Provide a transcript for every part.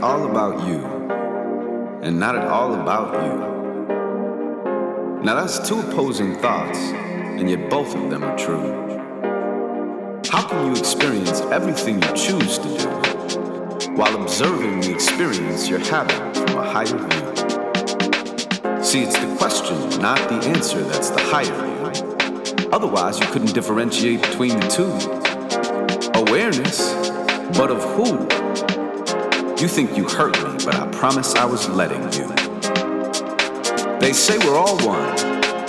All about you, and not at all about you. Now, that's two opposing thoughts, and yet both of them are true. How can you experience everything you choose to do while observing the experience you're having from a higher view? See, it's the question, not the answer, that's the higher view. Otherwise, you couldn't differentiate between the two. Awareness, but of who? You think you hurt me, but I promise I was letting you. They say we're all one,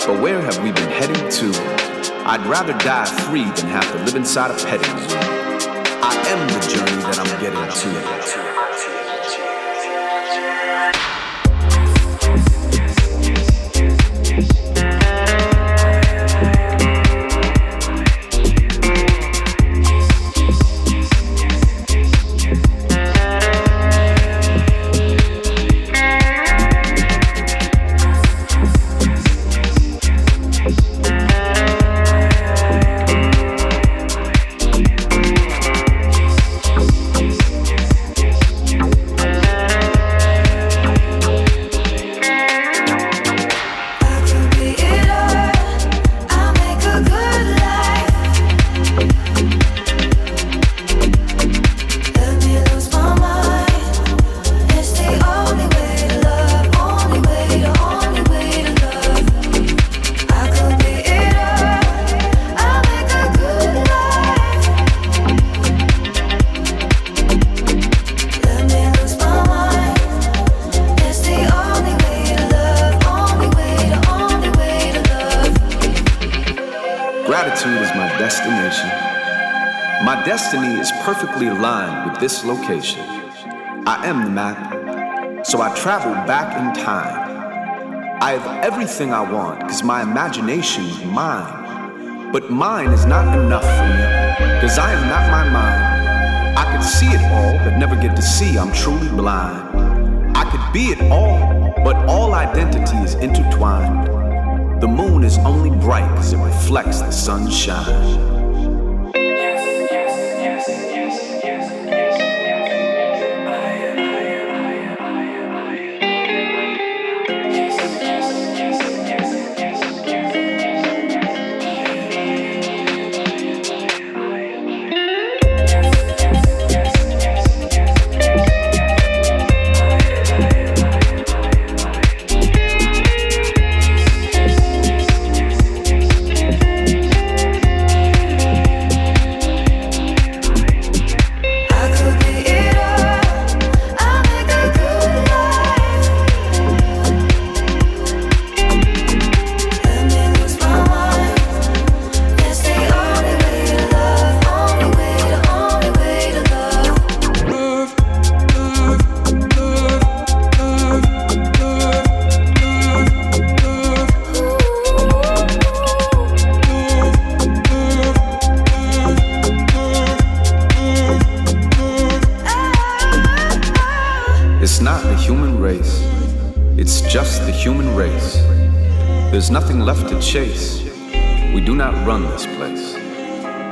but where have we been heading to? I'd rather die free than have to live inside a petting zoo. I am the journey that I'm getting to. Location. I am the map, so I travel back in time. I have everything I want because my imagination is mine. But mine is not enough for me because I am not my mind. I could see it all, but never get to see I'm truly blind. I could be it all, but all identity is intertwined. The moon is only bright because it reflects the sunshine. Chase. We do not run this place.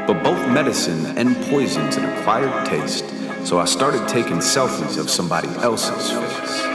But both medicine and poison's an acquired taste, so I started taking selfies of somebody else's face.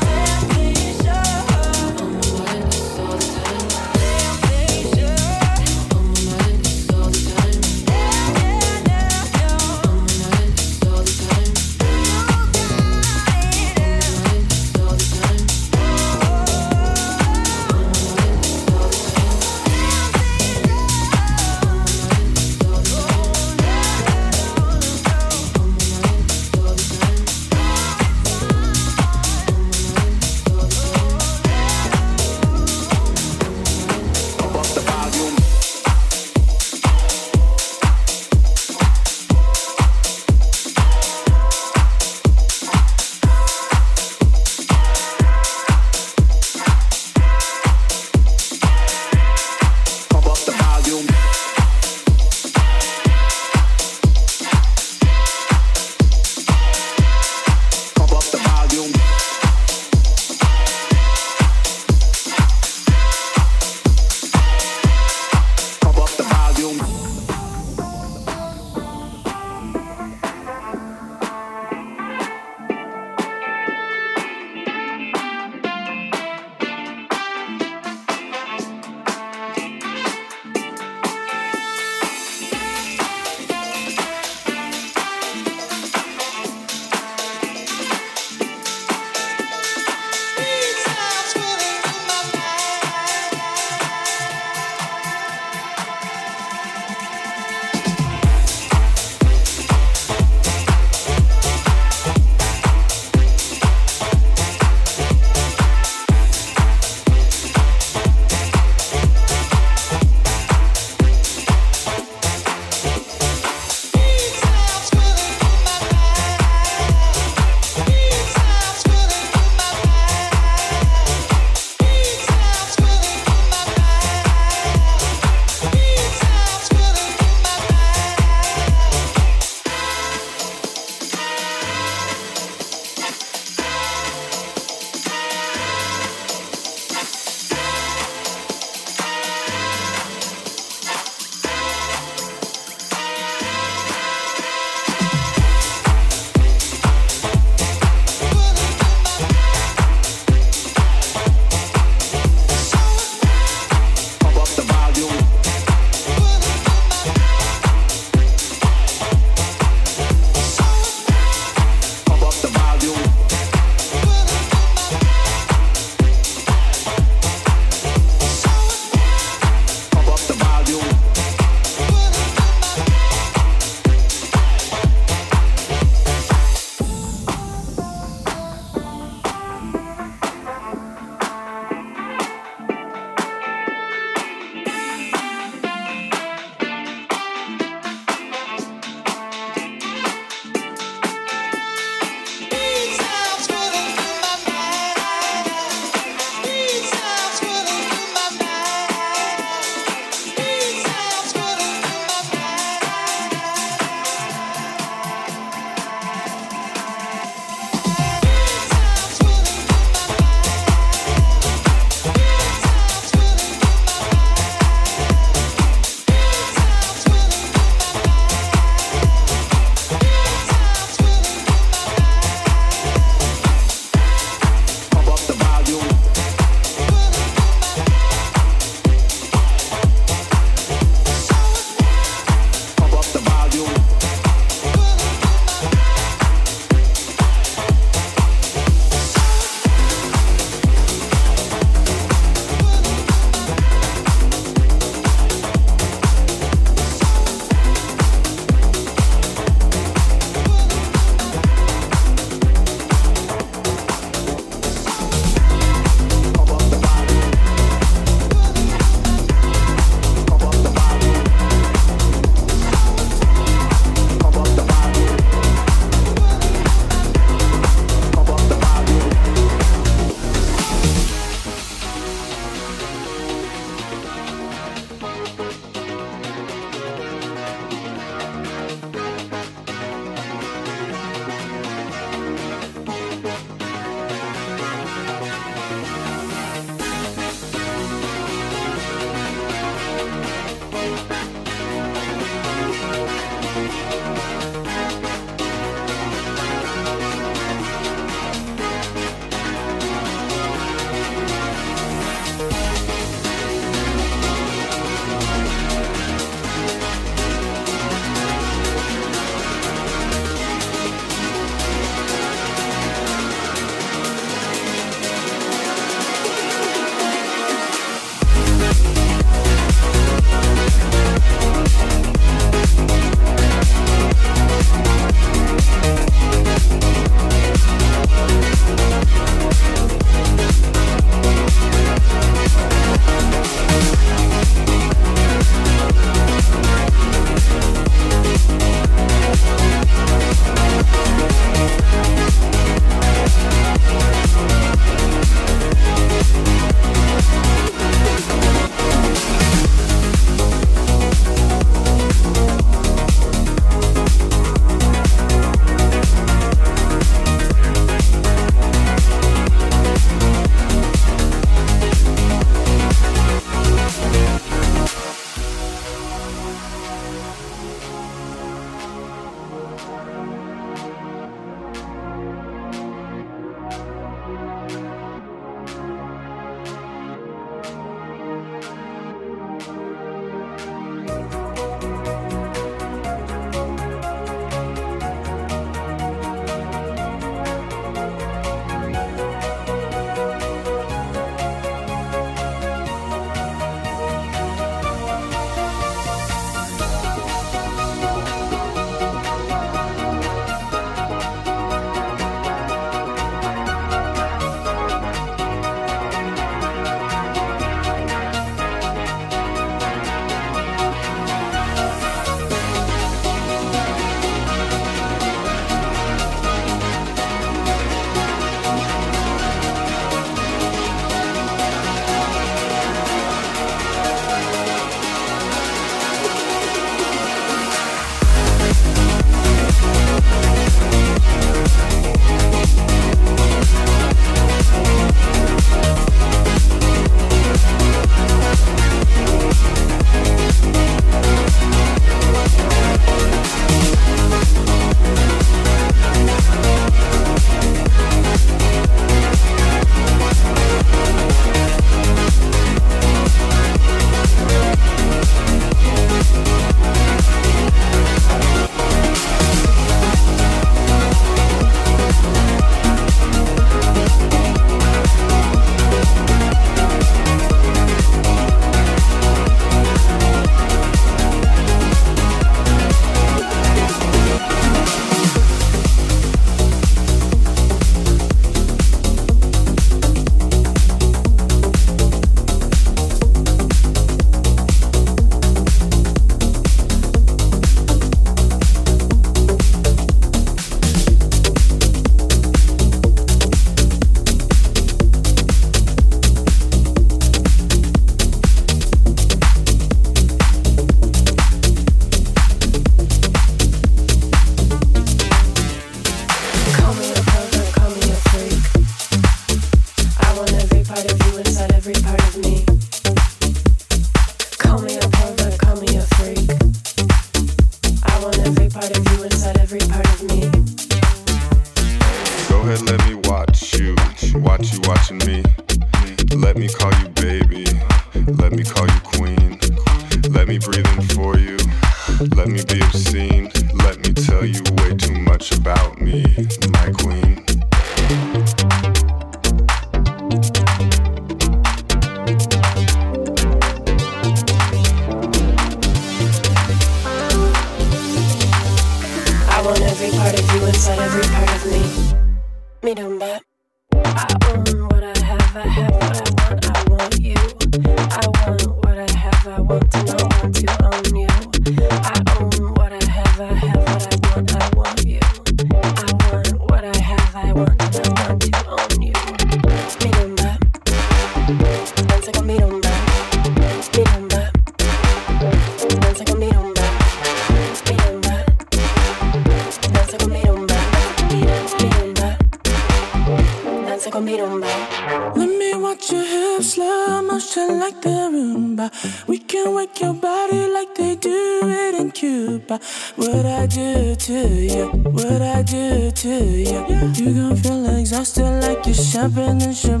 dripping in champagne.